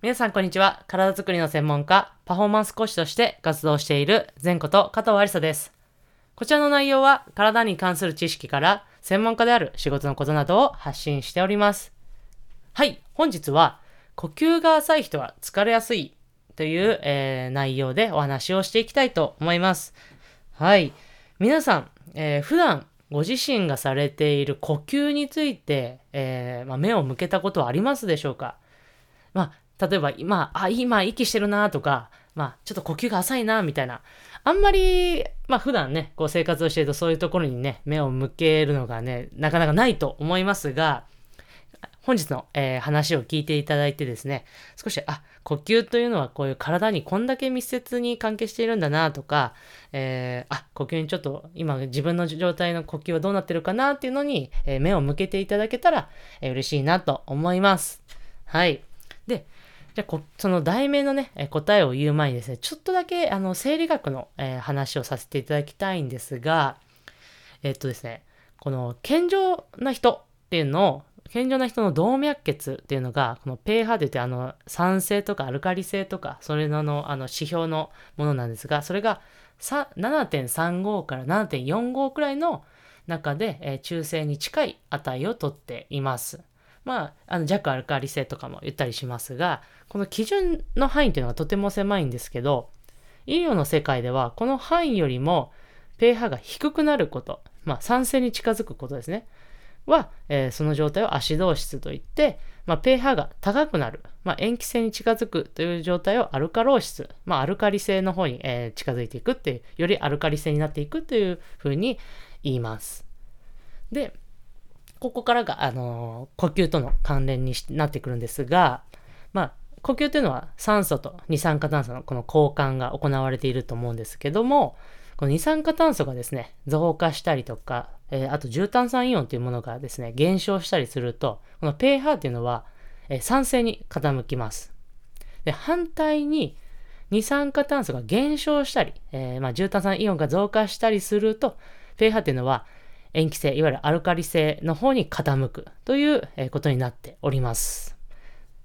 皆さんこんにちは。体づくりの専門家、パフォーマンス講師として活動している前こと加藤ありさです。こちらの内容は体に関する知識から専門家である仕事のことなどを発信しております。はい、本日は呼吸が浅い人は疲れやすいという、えー、内容でお話をしていきたいと思います。はい、皆さん、えー、普段ご自身がされている呼吸について、えー、まあ、目を向けたことはありますでしょうか？まあ例えば、今、あ、今息してるなとか、まあ、ちょっと呼吸が浅いなみたいな。あんまり、まあ普段ね、こう生活をしているとそういうところにね、目を向けるのがね、なかなかないと思いますが、本日の、えー、話を聞いていただいてですね、少し、あ、呼吸というのはこういう体にこんだけ密接に関係しているんだなとか、えー、あ、呼吸にちょっと今自分の状態の呼吸はどうなってるかなっていうのに、えー、目を向けていただけたら、えー、嬉しいなと思います。はい。で、じゃあその題名のね、答えを言う前にですね、ちょっとだけあの生理学の、えー、話をさせていただきたいんですが、えっとですね、この健常な人っていうのを、健常な人の動脈血っていうのが、この pH で言ってあの酸性とかアルカリ性とか、それののあの指標のものなんですが、それが7.35から7.45くらいの中で、えー、中性に近い値をとっています。まあ、あの弱アルカリ性とかも言ったりしますが、この基準の範囲というのはとても狭いんですけど、医療の世界ではこの範囲よりも pH が低くなること、まあ、酸性に近づくことですね。は、えー、その状態をアシドー質といって、まあ、pH が高くなる、まあ、塩基性に近づくという状態をアルカロー質、まあ、アルカリ性の方に、えー、近づいていくっていう、よりアルカリ性になっていくというふうに言います。で、ここからが、あのー、呼吸との関連になってくるんですが、まあ、呼吸というのは酸素と二酸化炭素のこの交換が行われていると思うんですけども、この二酸化炭素がですね、増加したりとか、えー、あと重炭酸イオンというものがですね、減少したりすると、この pH っていうのは、えー、酸性に傾きます。で、反対に二酸化炭素が減少したり、えー、まあ、重炭酸イオンが増加したりすると、pH っていうのは塩基性、いわゆるアルカリ性の方に傾くということになっております。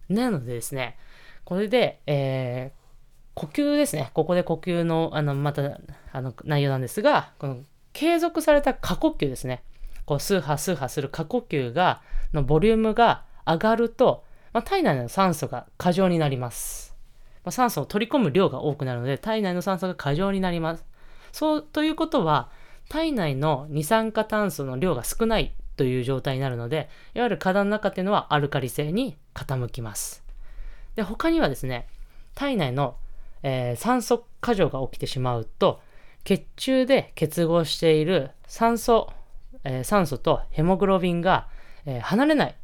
なのでですね、これで、えー、呼吸ですね。ここで呼吸の、あの、また、あの、内容なんですが、この継続された過呼吸ですね。こう、数波数波する過呼吸が、のボリュームが上がると、まあ、体内の酸素が過剰になります。まあ、酸素を取り込む量が多くなるので、体内の酸素が過剰になります。そう、ということは、体内の二酸化炭素の量が少ないという状態になるので、いわゆる体の中っていうのはアルカリ性に傾きます。で、他にはですね、体内の、えー、酸素過剰が起きてしまうと、血中で結合している酸素、えー、酸素とヘモグロビンが、えー、離れない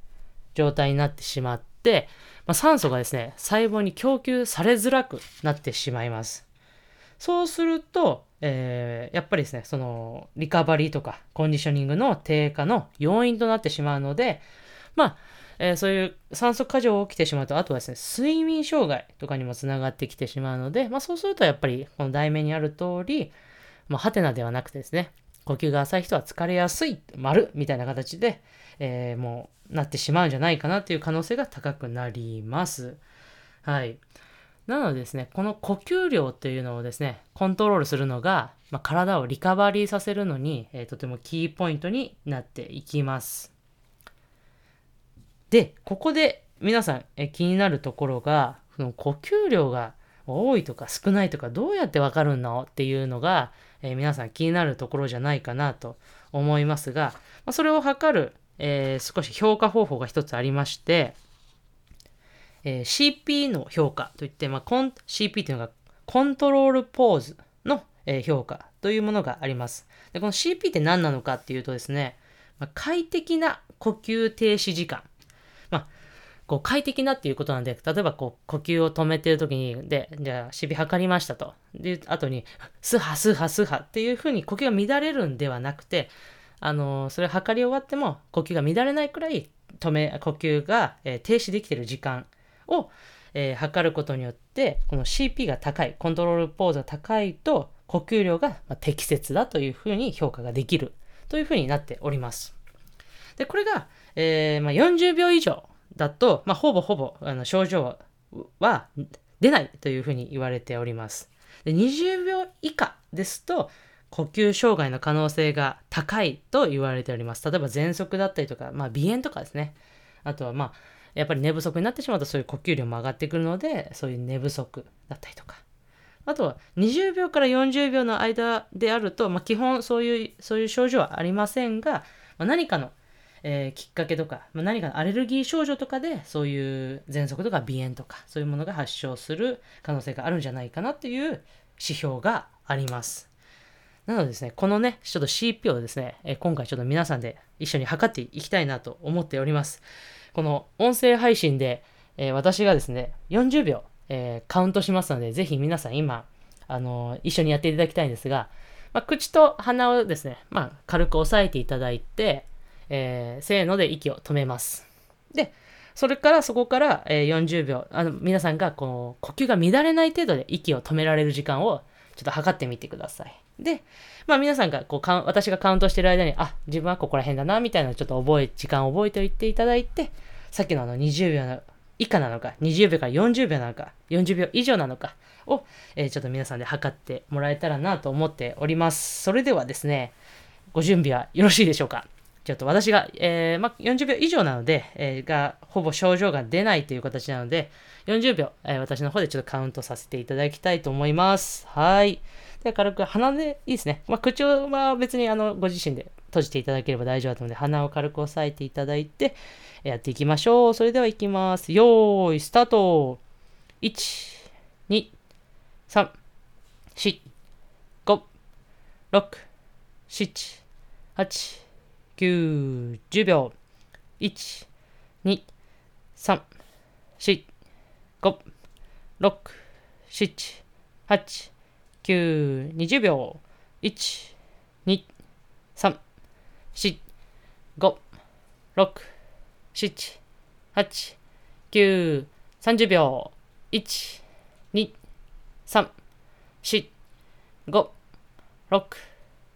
状態になってしまって、まあ、酸素がですね、細胞に供給されづらくなってしまいます。そうすると、えー、やっぱりですね、その、リカバリーとかコンディショニングの低下の要因となってしまうので、まあ、えー、そういう酸素過剰が起きてしまうと、あとはですね、睡眠障害とかにもつながってきてしまうので、まあそうするとやっぱり、この題名にある通り、まあ、ハテナではなくてですね、呼吸が浅い人は疲れやすい、丸みたいな形で、えー、もうなってしまうんじゃないかなという可能性が高くなります。はい。なのでですね、この呼吸量というのをですね、コントロールするのが、まあ、体をリカバリーさせるのに、えー、とてもキーポイントになっていきます。で、ここで皆さんえ気になるところが、その呼吸量が多いとか少ないとかどうやってわかるのっていうのが、えー、皆さん気になるところじゃないかなと思いますが、まあ、それを測る、えー、少し評価方法が一つありまして、えー、CP の評価といって、まあ、コン CP というのがコントロールポーズの、え評価というものがあります。でこの CP って何なのかっていうとですね、まあ、快適な呼吸停止時間まあこう快適なっていうことなんで、例えばこう呼吸を止めてる時に、で、じゃあ、シビ測りましたと。で、後に、スハスハスハっていう風に呼吸が乱れるんではなくて、あのそれ測り終わっても呼吸が乱れないくらい止め、呼吸が、えー、停止できてる時間を、えー、測ることによって、この CP が高い、コントロールポーズが高いと、呼吸量が適切だというふうに評価ができるというふうになっております。で、これが、えーまあ、40秒以上だと、まあ、ほぼほぼあの症状は出ないというふうに言われております。で20秒以下ですと、呼吸障害の可能性が高いと言われております。例えば喘息だったりとか、まあ、鼻炎とかですね。あとはまあ、やっぱり寝不足になってしまうとそういう呼吸量も上がってくるので、そういう寝不足だったりとか。あとは20秒から40秒の間であると、まあ、基本そういう、そういう症状はありませんが、まあ、何かの、えー、きっかけとか、まあ、何かのアレルギー症状とかで、そういう喘息とか鼻炎とか、そういうものが発症する可能性があるんじゃないかなという指標があります。なのでですね、このね、ちょっと CP をですね、え今回ちょっと皆さんで一緒に測っていきたいなと思っております。この音声配信で、えー、私がですね、40秒、えー、カウントしますので、ぜひ皆さん今、あのー、一緒にやっていただきたいんですが、まあ、口と鼻をですね、まあ、軽く押さえていただいて、えー、せーので息を止めます。で、それからそこから、えー、40秒、あの皆さんがこう呼吸が乱れない程度で息を止められる時間をちょっと測ってみてください。で、まあ皆さんがこう私がカウントしてる間に、あ、自分はここら辺だな、みたいなちょっと覚え、時間を覚えておいていただいて、さっきのあの20秒の以下なのか、20秒から40秒なのか、40秒以上なのかを、えー、ちょっと皆さんで測ってもらえたらなと思っております。それではですね、ご準備はよろしいでしょうか？ちょっと私が、えー、ま40秒以上なので、えー、が、ほぼ症状が出ないという形なので、40秒、えー、私の方でちょっとカウントさせていただきたいと思います。はい。で、軽く鼻でいいですね。まあ、口は別にあのご自身で閉じていただければ大丈夫なので、鼻を軽く押さえていただいて、やっていきましょう。それでは行きます。よーい、スタート !1、2、3、4、5、6、7、8、9、10秒。1、2、3、4、5、6、7、8、9、20秒。1、2、3、4、5、6、7、8、9、30秒。1、2、3、4、5、6、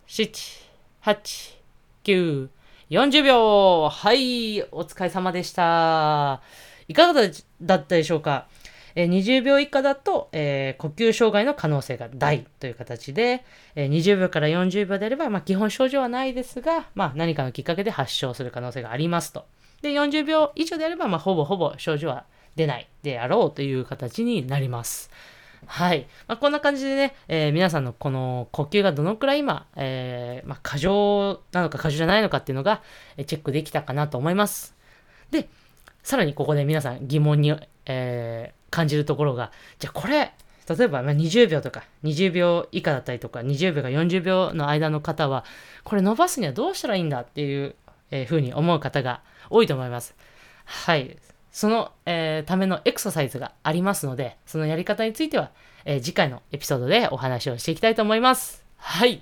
7、8、9、40秒。はい、お疲れ様でした。いかがだったでしょうかえ、20秒以下だと、えー、呼吸障害の可能性が大という形で、えー、20秒から40秒であれば、まあ、基本症状はないですが、まあ、何かのきっかけで発症する可能性がありますと。で、40秒以上であれば、まあ、ほぼほぼ症状は出ないであろうという形になります。はい。まあ、こんな感じでね、えー、皆さんのこの呼吸がどのくらい今、えー、まあ、過剰なのか過剰じゃないのかっていうのが、えチェックできたかなと思います。で、さらにここで皆さん疑問に、えー、感じるところが、じゃあこれ、例えば20秒とか20秒以下だったりとか20秒か40秒の間の方は、これ伸ばすにはどうしたらいいんだっていう、えー、ふうに思う方が多いと思います。はい。その、えー、ためのエクササイズがありますので、そのやり方については、えー、次回のエピソードでお話をしていきたいと思います。はい。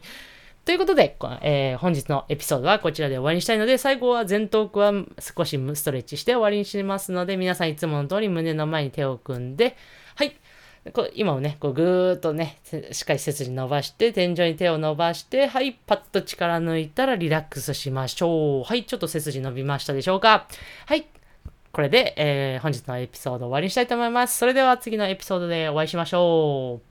ということで、えー、本日のエピソードはこちらで終わりにしたいので、最後は前頭腔は少しストレッチして終わりにしますので、皆さんいつもの通り胸の前に手を組んで、はい。こ今もね、こうぐーっとね、しっかり背筋伸ばして、天井に手を伸ばして、はい、パッと力抜いたらリラックスしましょう。はい、ちょっと背筋伸びましたでしょうか？はい。これで、えー、本日のエピソード終わりにしたいと思います。それでは次のエピソードでお会いしましょう。